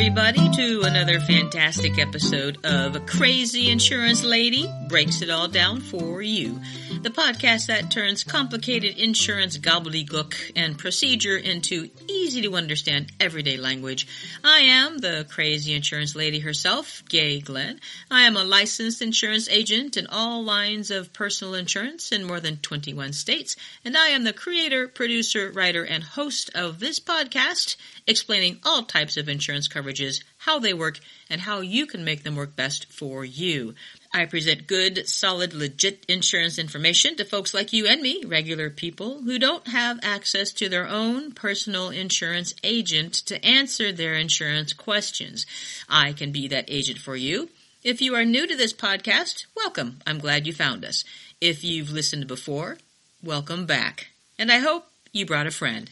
everybody, to another fantastic episode of Crazy Insurance Lady Breaks It All Down for You. The podcast that turns complicated insurance gobbledygook and procedure into easy to understand everyday language. I am the crazy insurance lady herself, Gay Glenn. I am a licensed insurance agent in all lines of personal insurance in more than 21 states, and I am the creator, producer, writer, and host of this podcast explaining all types of insurance coverages, how they work, and how you can make them work best for you. I present good, solid, legit insurance information to folks like you and me, regular people, who don't have access to their own personal insurance agent to answer their insurance questions. I can be that agent for you. If you are new to this podcast, welcome. I'm glad you found us. If you've listened before, welcome back. And I hope you brought a friend.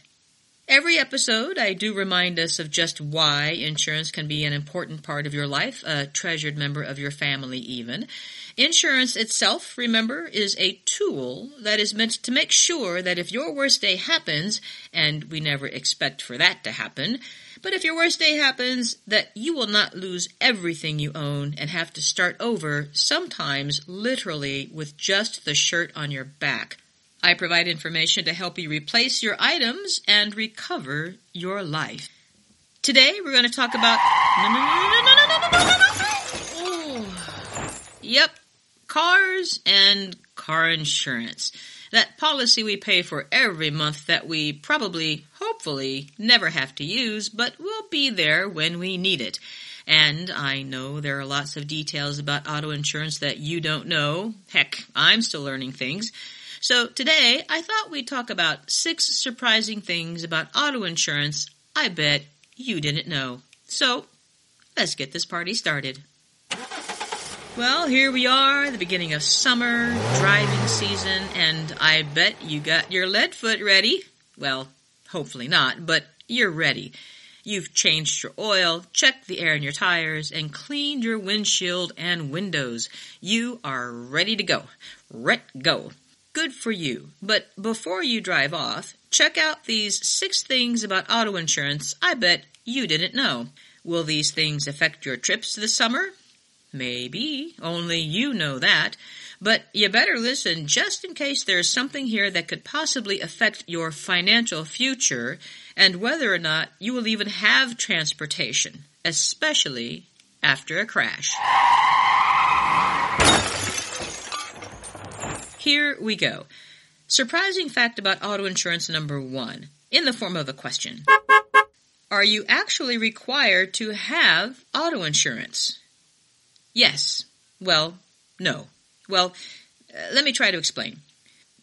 Every episode, I do remind us of just why insurance can be an important part of your life, a treasured member of your family even. Insurance itself, remember, is a tool that is meant to make sure that if your worst day happens, and we never expect for that to happen, but if your worst day happens, that you will not lose everything you own and have to start over, sometimes literally with just the shirt on your back. I provide information to help you replace your items and recover your life. Today we're going to talk about. Yep, cars and car insurance. That policy we pay for every month that we probably, hopefully, never have to use, but will be there when we need it. And I know there are lots of details about auto insurance that you don't know. Heck, I'm still learning things. So today, I thought we'd talk about six surprising things about auto insurance I bet you didn't know. So, let's get this party started. Well, here we are, the beginning of summer, driving season, and I bet you got your lead foot ready. Well, hopefully not, but you're ready. You've changed your oil, checked the air in your tires, and cleaned your windshield and windows. You are ready to go. Ret go. Good for you. But before you drive off, check out these six things about auto insurance I bet you didn't know. Will these things affect your trips this summer? Maybe. Only you know that. But you better listen just in case there's something here that could possibly affect your financial future and whether or not you will even have transportation, especially after a crash. Here we go. Surprising fact about auto insurance number one, in the form of a question. Are you actually required to have auto insurance? Yes. Well, no. Well, uh, let me try to explain.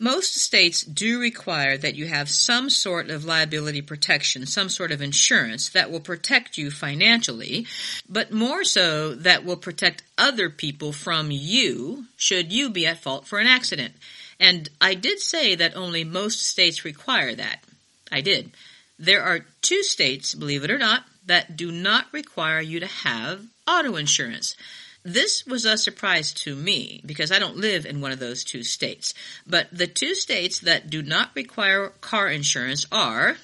Most states do require that you have some sort of liability protection, some sort of insurance that will protect you financially, but more so that will protect other people from you should you be at fault for an accident. And I did say that only most states require that. I did. There are two states, believe it or not, that do not require you to have auto insurance. This was a surprise to me because I don't live in one of those two states. But the two states that do not require car insurance are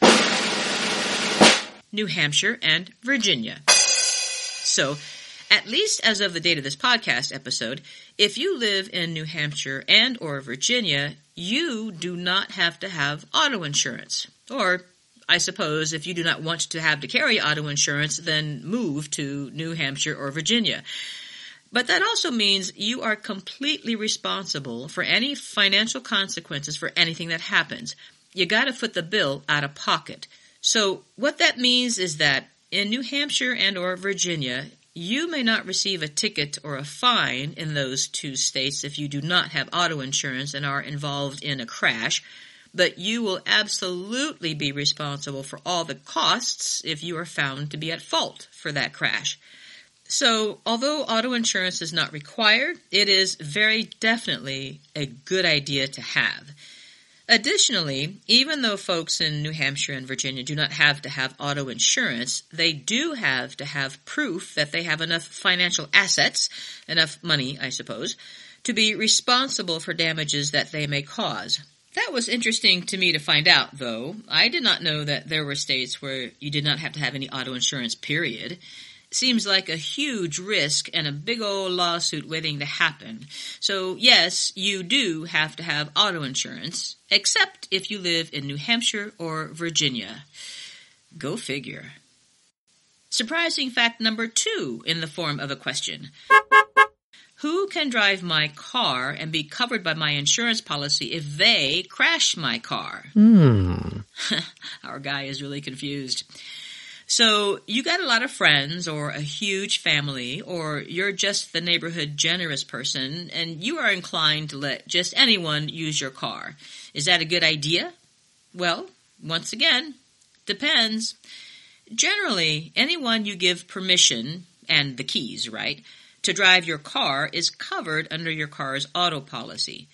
New Hampshire and Virginia. So, at least as of the date of this podcast episode, if you live in New Hampshire and or Virginia, you do not have to have auto insurance. Or I suppose if you do not want to have to carry auto insurance, then move to New Hampshire or Virginia. But that also means you are completely responsible for any financial consequences for anything that happens. You gotta foot the bill out of pocket. So what that means is that in New Hampshire and or Virginia, you may not receive a ticket or a fine in those two states if you do not have auto insurance and are involved in a crash, but you will absolutely be responsible for all the costs if you are found to be at fault for that crash. So, although auto insurance is not required, it is very definitely a good idea to have. Additionally, even though folks in New Hampshire and Virginia do not have to have auto insurance, they do have to have proof that they have enough financial assets, enough money, I suppose, to be responsible for damages that they may cause. That was interesting to me to find out, though. I did not know that there were states where you did not have to have any auto insurance, period. Seems like a huge risk and a big old lawsuit waiting to happen. So, yes, you do have to have auto insurance, except if you live in New Hampshire or Virginia. Go figure. Surprising fact number two in the form of a question. Who can drive my car and be covered by my insurance policy if they crash my car? Hmm. Our guy is really confused. So you got a lot of friends or a huge family or you're just the neighborhood generous person and you are inclined to let just anyone use your car. Is that a good idea? Well, once again, depends. Generally, anyone you give permission and the keys, right? to drive your car is covered under your car's auto policy.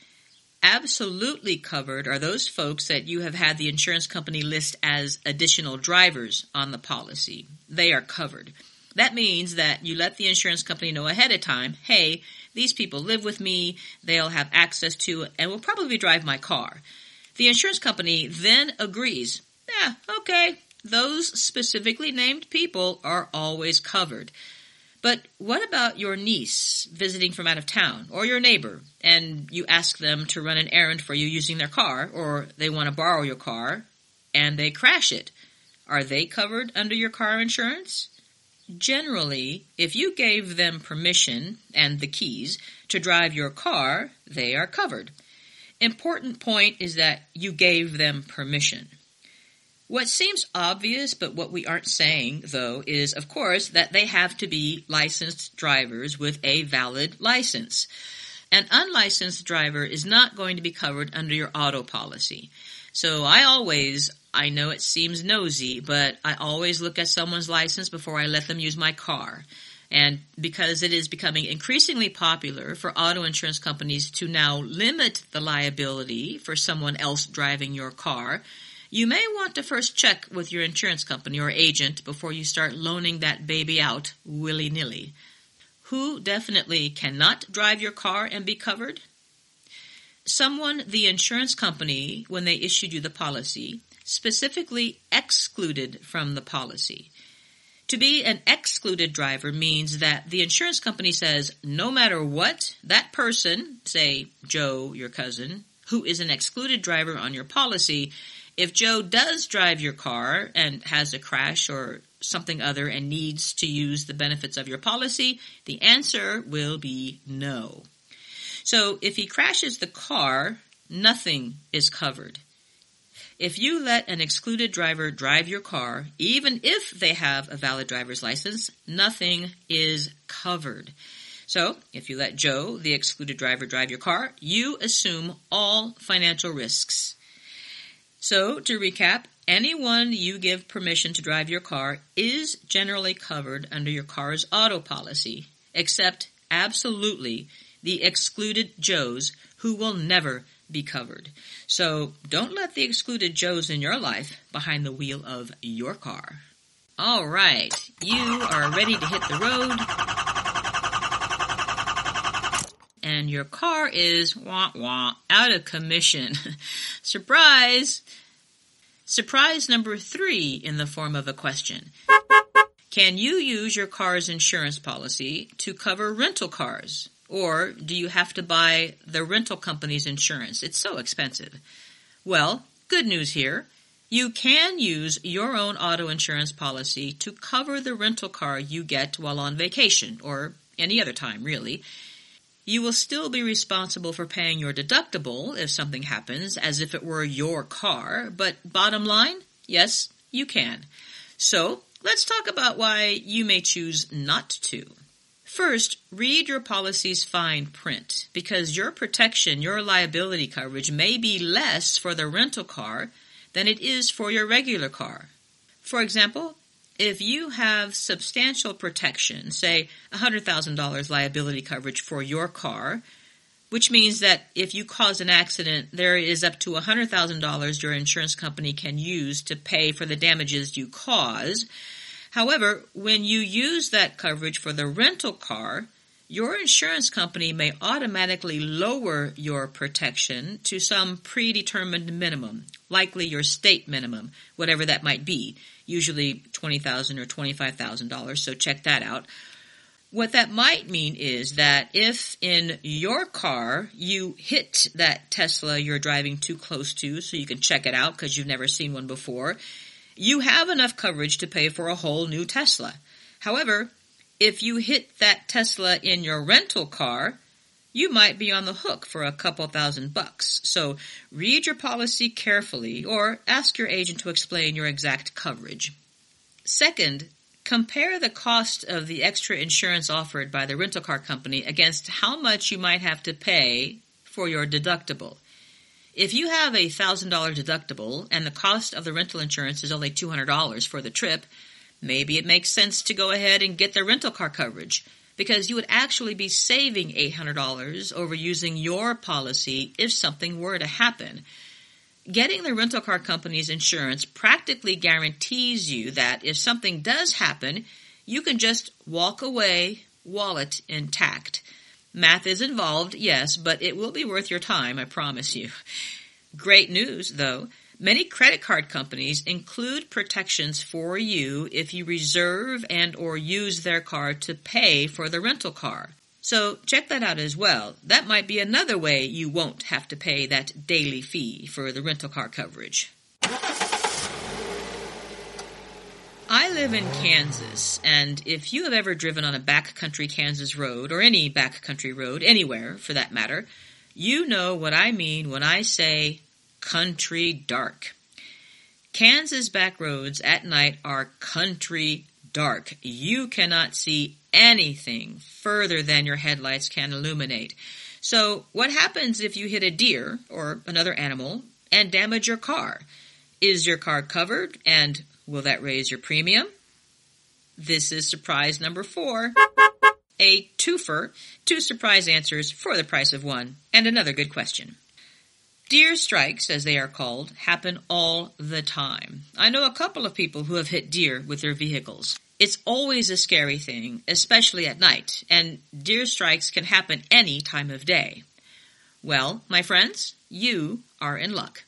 Absolutely covered are those folks that you have had the insurance company list as additional drivers on the policy. They are covered. That means that you let the insurance company know ahead of time, hey, these people live with me, they'll have access to and will probably drive my car. The insurance company then agrees, yeah, okay, those specifically named people are always covered. But what about your niece visiting from out of town or your neighbor and you ask them to run an errand for you using their car or they want to borrow your car and they crash it? Are they covered under your car insurance? Generally, if you gave them permission and the keys to drive your car, they are covered. Important point is that you gave them permission. What seems obvious, but what we aren't saying, though, is, of course, that they have to be licensed drivers with a valid license. An unlicensed driver is not going to be covered under your auto policy. So I always, I know it seems nosy, but I always look at someone's license before I let them use my car. And because it is becoming increasingly popular for auto insurance companies to now limit the liability for someone else driving your car, you may want to first check with your insurance company or agent before you start loaning that baby out willy nilly. Who definitely cannot drive your car and be covered? Someone the insurance company, when they issued you the policy, specifically excluded from the policy. To be an excluded driver means that the insurance company says no matter what, that person, say Joe, your cousin, who is an excluded driver on your policy, if Joe does drive your car and has a crash or something other and needs to use the benefits of your policy, the answer will be no. So if he crashes the car, nothing is covered. If you let an excluded driver drive your car, even if they have a valid driver's license, nothing is covered. So, if you let Joe, the excluded driver, drive your car, you assume all financial risks. So, to recap, anyone you give permission to drive your car is generally covered under your car's auto policy, except absolutely the excluded Joes who will never be covered. So don't let the excluded Joes in your life behind the wheel of your car. All right, you are ready to hit the road. And your car is wah wah out of commission. Surprise! Surprise number three in the form of a question. Can you use your car's insurance policy to cover rental cars? Or do you have to buy the rental company's insurance? It's so expensive. Well, good news here. You can use your own auto insurance policy to cover the rental car you get while on vacation or any other time, really. You will still be responsible for paying your deductible if something happens as if it were your car, but bottom line, yes, you can. So, let's talk about why you may choose not to. First, read your policy's fine print because your protection, your liability coverage may be less for the rental car than it is for your regular car. For example, if you have substantial protection, say $100,000 liability coverage for your car, which means that if you cause an accident, there is up to $100,000 your insurance company can use to pay for the damages you cause. However, when you use that coverage for the rental car, your insurance company may automatically lower your protection to some predetermined minimum, likely your state minimum, whatever that might be, usually 20,000 or $25,000, so check that out. What that might mean is that if in your car you hit that Tesla you're driving too close to so you can check it out because you've never seen one before, you have enough coverage to pay for a whole new Tesla. However, if you hit that Tesla in your rental car, you might be on the hook for a couple thousand bucks. So read your policy carefully or ask your agent to explain your exact coverage. Second, compare the cost of the extra insurance offered by the rental car company against how much you might have to pay for your deductible. If you have a $1,000 deductible and the cost of the rental insurance is only $200 for the trip, Maybe it makes sense to go ahead and get the rental car coverage because you would actually be saving $800 over using your policy if something were to happen. Getting the rental car company's insurance practically guarantees you that if something does happen, you can just walk away, wallet intact. Math is involved, yes, but it will be worth your time, I promise you. Great news, though. Many credit card companies include protections for you if you reserve and or use their card to pay for the rental car. So check that out as well. That might be another way you won't have to pay that daily fee for the rental car coverage. I live in Kansas, and if you have ever driven on a backcountry Kansas road, or any backcountry road, anywhere for that matter, you know what I mean when I say country dark. Kansas back roads at night are country dark. You cannot see anything further than your headlights can illuminate. So, what happens if you hit a deer or another animal and damage your car? Is your car covered and will that raise your premium? This is surprise number four. A twofer, two surprise answers for the price of one, and another good question. Deer strikes, as they are called, happen all the time. I know a couple of people who have hit deer with their vehicles. It's always a scary thing, especially at night, and deer strikes can happen any time of day. Well, my friends, you are in luck.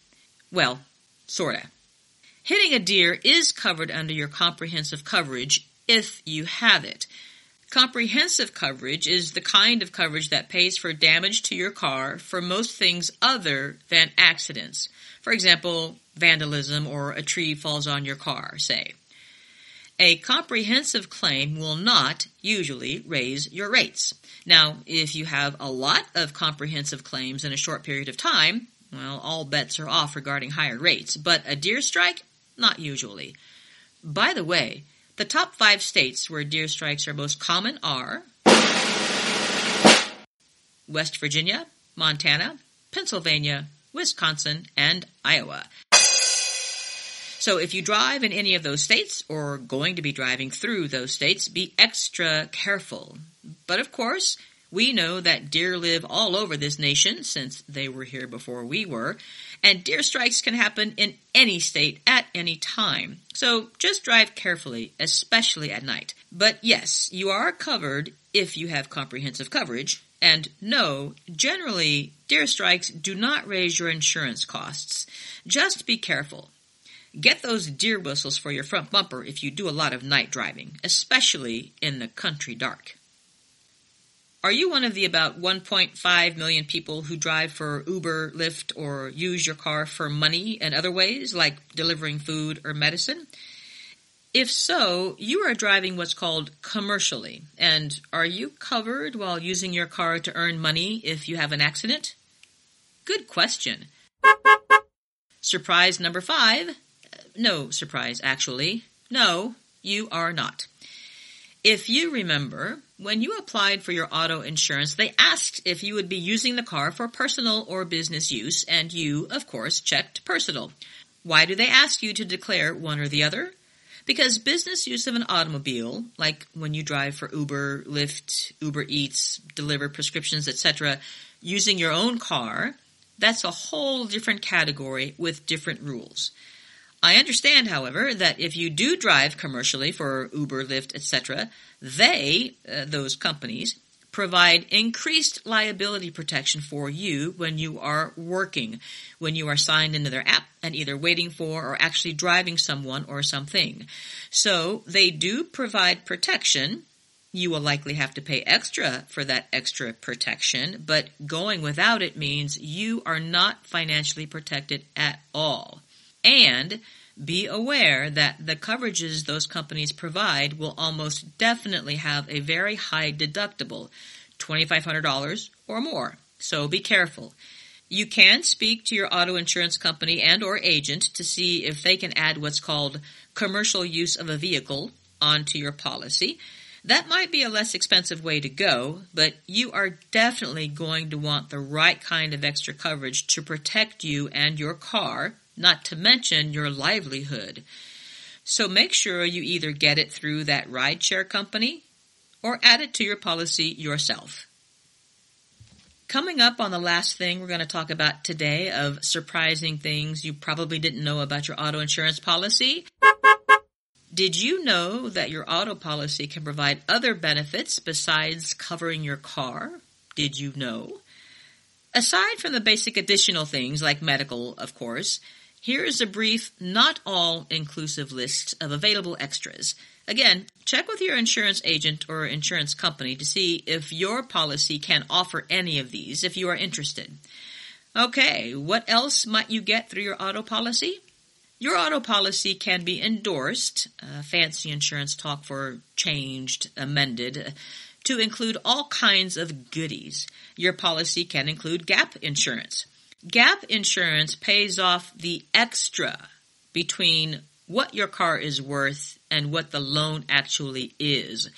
Well, sorta. Hitting a deer is covered under your comprehensive coverage if you have it. Comprehensive coverage is the kind of coverage that pays for damage to your car for most things other than accidents. For example, vandalism or a tree falls on your car, say. A comprehensive claim will not usually raise your rates. Now, if you have a lot of comprehensive claims in a short period of time, well, all bets are off regarding higher rates, but a deer strike, not usually. By the way, the top five states where deer strikes are most common are West Virginia, Montana, Pennsylvania, Wisconsin, and Iowa. So if you drive in any of those states or going to be driving through those states, be extra careful. But of course, we know that deer live all over this nation since they were here before we were, and deer strikes can happen in any state at any time. So just drive carefully, especially at night. But yes, you are covered if you have comprehensive coverage. And no, generally, deer strikes do not raise your insurance costs. Just be careful. Get those deer whistles for your front bumper if you do a lot of night driving, especially in the country dark. Are you one of the about 1.5 million people who drive for Uber, Lyft, or use your car for money and other ways, like delivering food or medicine? If so, you are driving what's called commercially. And are you covered while using your car to earn money if you have an accident? Good question. Surprise number five. No surprise, actually. No, you are not. If you remember, when you applied for your auto insurance, they asked if you would be using the car for personal or business use, and you, of course, checked personal. Why do they ask you to declare one or the other? Because business use of an automobile, like when you drive for Uber, Lyft, Uber Eats, deliver prescriptions, etc., using your own car, that's a whole different category with different rules. I understand, however, that if you do drive commercially for Uber, Lyft, etc., they, uh, those companies, provide increased liability protection for you when you are working, when you are signed into their app and either waiting for or actually driving someone or something. So they do provide protection. You will likely have to pay extra for that extra protection, but going without it means you are not financially protected at all. And be aware that the coverages those companies provide will almost definitely have a very high deductible, $2,500 or more. So be careful. You can speak to your auto insurance company and or agent to see if they can add what's called commercial use of a vehicle onto your policy. That might be a less expensive way to go, but you are definitely going to want the right kind of extra coverage to protect you and your car not to mention your livelihood. So make sure you either get it through that rideshare company or add it to your policy yourself. Coming up on the last thing we're going to talk about today of surprising things you probably didn't know about your auto insurance policy. Did you know that your auto policy can provide other benefits besides covering your car? Did you know? Aside from the basic additional things like medical, of course, here is a brief, not all inclusive list of available extras. Again, check with your insurance agent or insurance company to see if your policy can offer any of these if you are interested. Okay, what else might you get through your auto policy? Your auto policy can be endorsed, uh, fancy insurance talk for changed, amended, to include all kinds of goodies. Your policy can include gap insurance. Gap insurance pays off the extra between what your car is worth and what the loan actually is.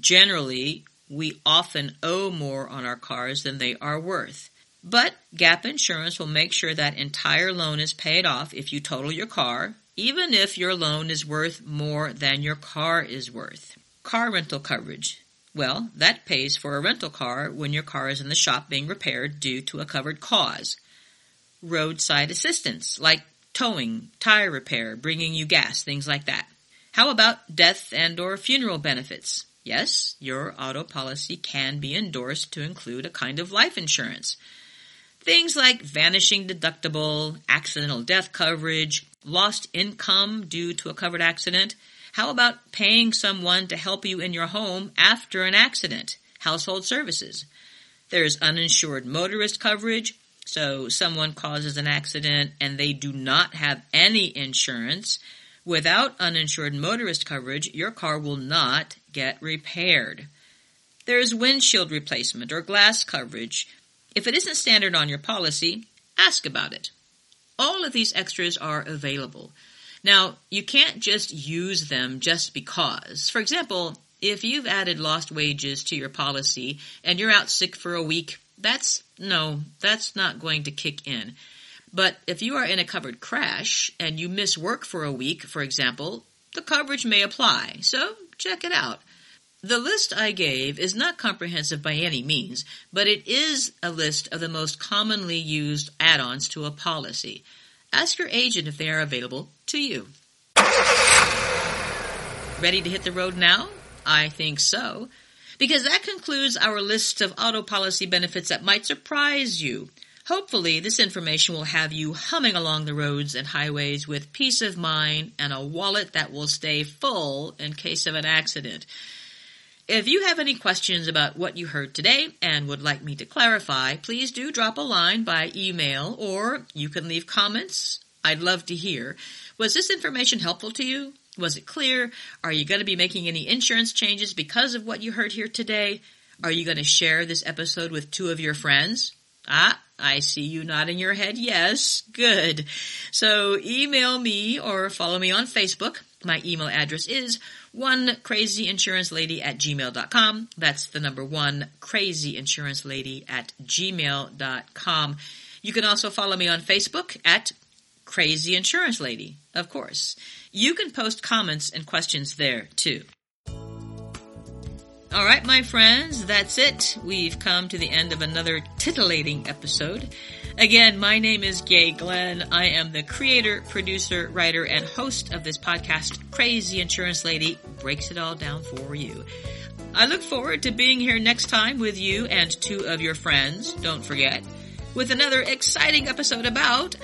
Generally, we often owe more on our cars than they are worth. But gap insurance will make sure that entire loan is paid off if you total your car, even if your loan is worth more than your car is worth. Car rental coverage. Well, that pays for a rental car when your car is in the shop being repaired due to a covered cause roadside assistance, like towing, tire repair, bringing you gas, things like that. How about death and or funeral benefits? Yes, your auto policy can be endorsed to include a kind of life insurance. Things like vanishing deductible, accidental death coverage, lost income due to a covered accident. How about paying someone to help you in your home after an accident? Household services. There's uninsured motorist coverage, so someone causes an accident and they do not have any insurance. Without uninsured motorist coverage, your car will not get repaired. There is windshield replacement or glass coverage. If it isn't standard on your policy, ask about it. All of these extras are available. Now, you can't just use them just because. For example, if you've added lost wages to your policy and you're out sick for a week, that's no, that's not going to kick in. But if you are in a covered crash and you miss work for a week, for example, the coverage may apply. So check it out. The list I gave is not comprehensive by any means, but it is a list of the most commonly used add-ons to a policy. Ask your agent if they are available to you. Ready to hit the road now? I think so because that concludes our list of auto policy benefits that might surprise you. Hopefully, this information will have you humming along the roads and highways with peace of mind and a wallet that will stay full in case of an accident. If you have any questions about what you heard today and would like me to clarify, please do drop a line by email or you can leave comments. I'd love to hear. Was this information helpful to you? Was it clear? Are you going to be making any insurance changes because of what you heard here today? Are you going to share this episode with two of your friends? Ah, I see you nodding your head. Yes, good. So email me or follow me on Facebook. My email address is one crazy insurance lady at gmail.com. That's the number one crazy insurance lady at gmail.com. You can also follow me on Facebook at crazy insurance lady, of course. You can post comments and questions there too. All right, my friends, that's it. We've come to the end of another titillating episode. Again, my name is Gay Glenn. I am the creator, producer, writer, and host of this podcast, Crazy Insurance Lady Breaks It All Down for You. I look forward to being here next time with you and two of your friends, don't forget, with another exciting episode about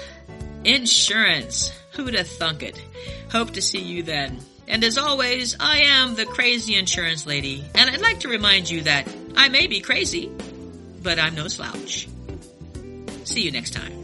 insurance. Who'd have thunk it? Hope to see you then. And as always, I am the crazy insurance lady, and I'd like to remind you that I may be crazy, but I'm no slouch. See you next time.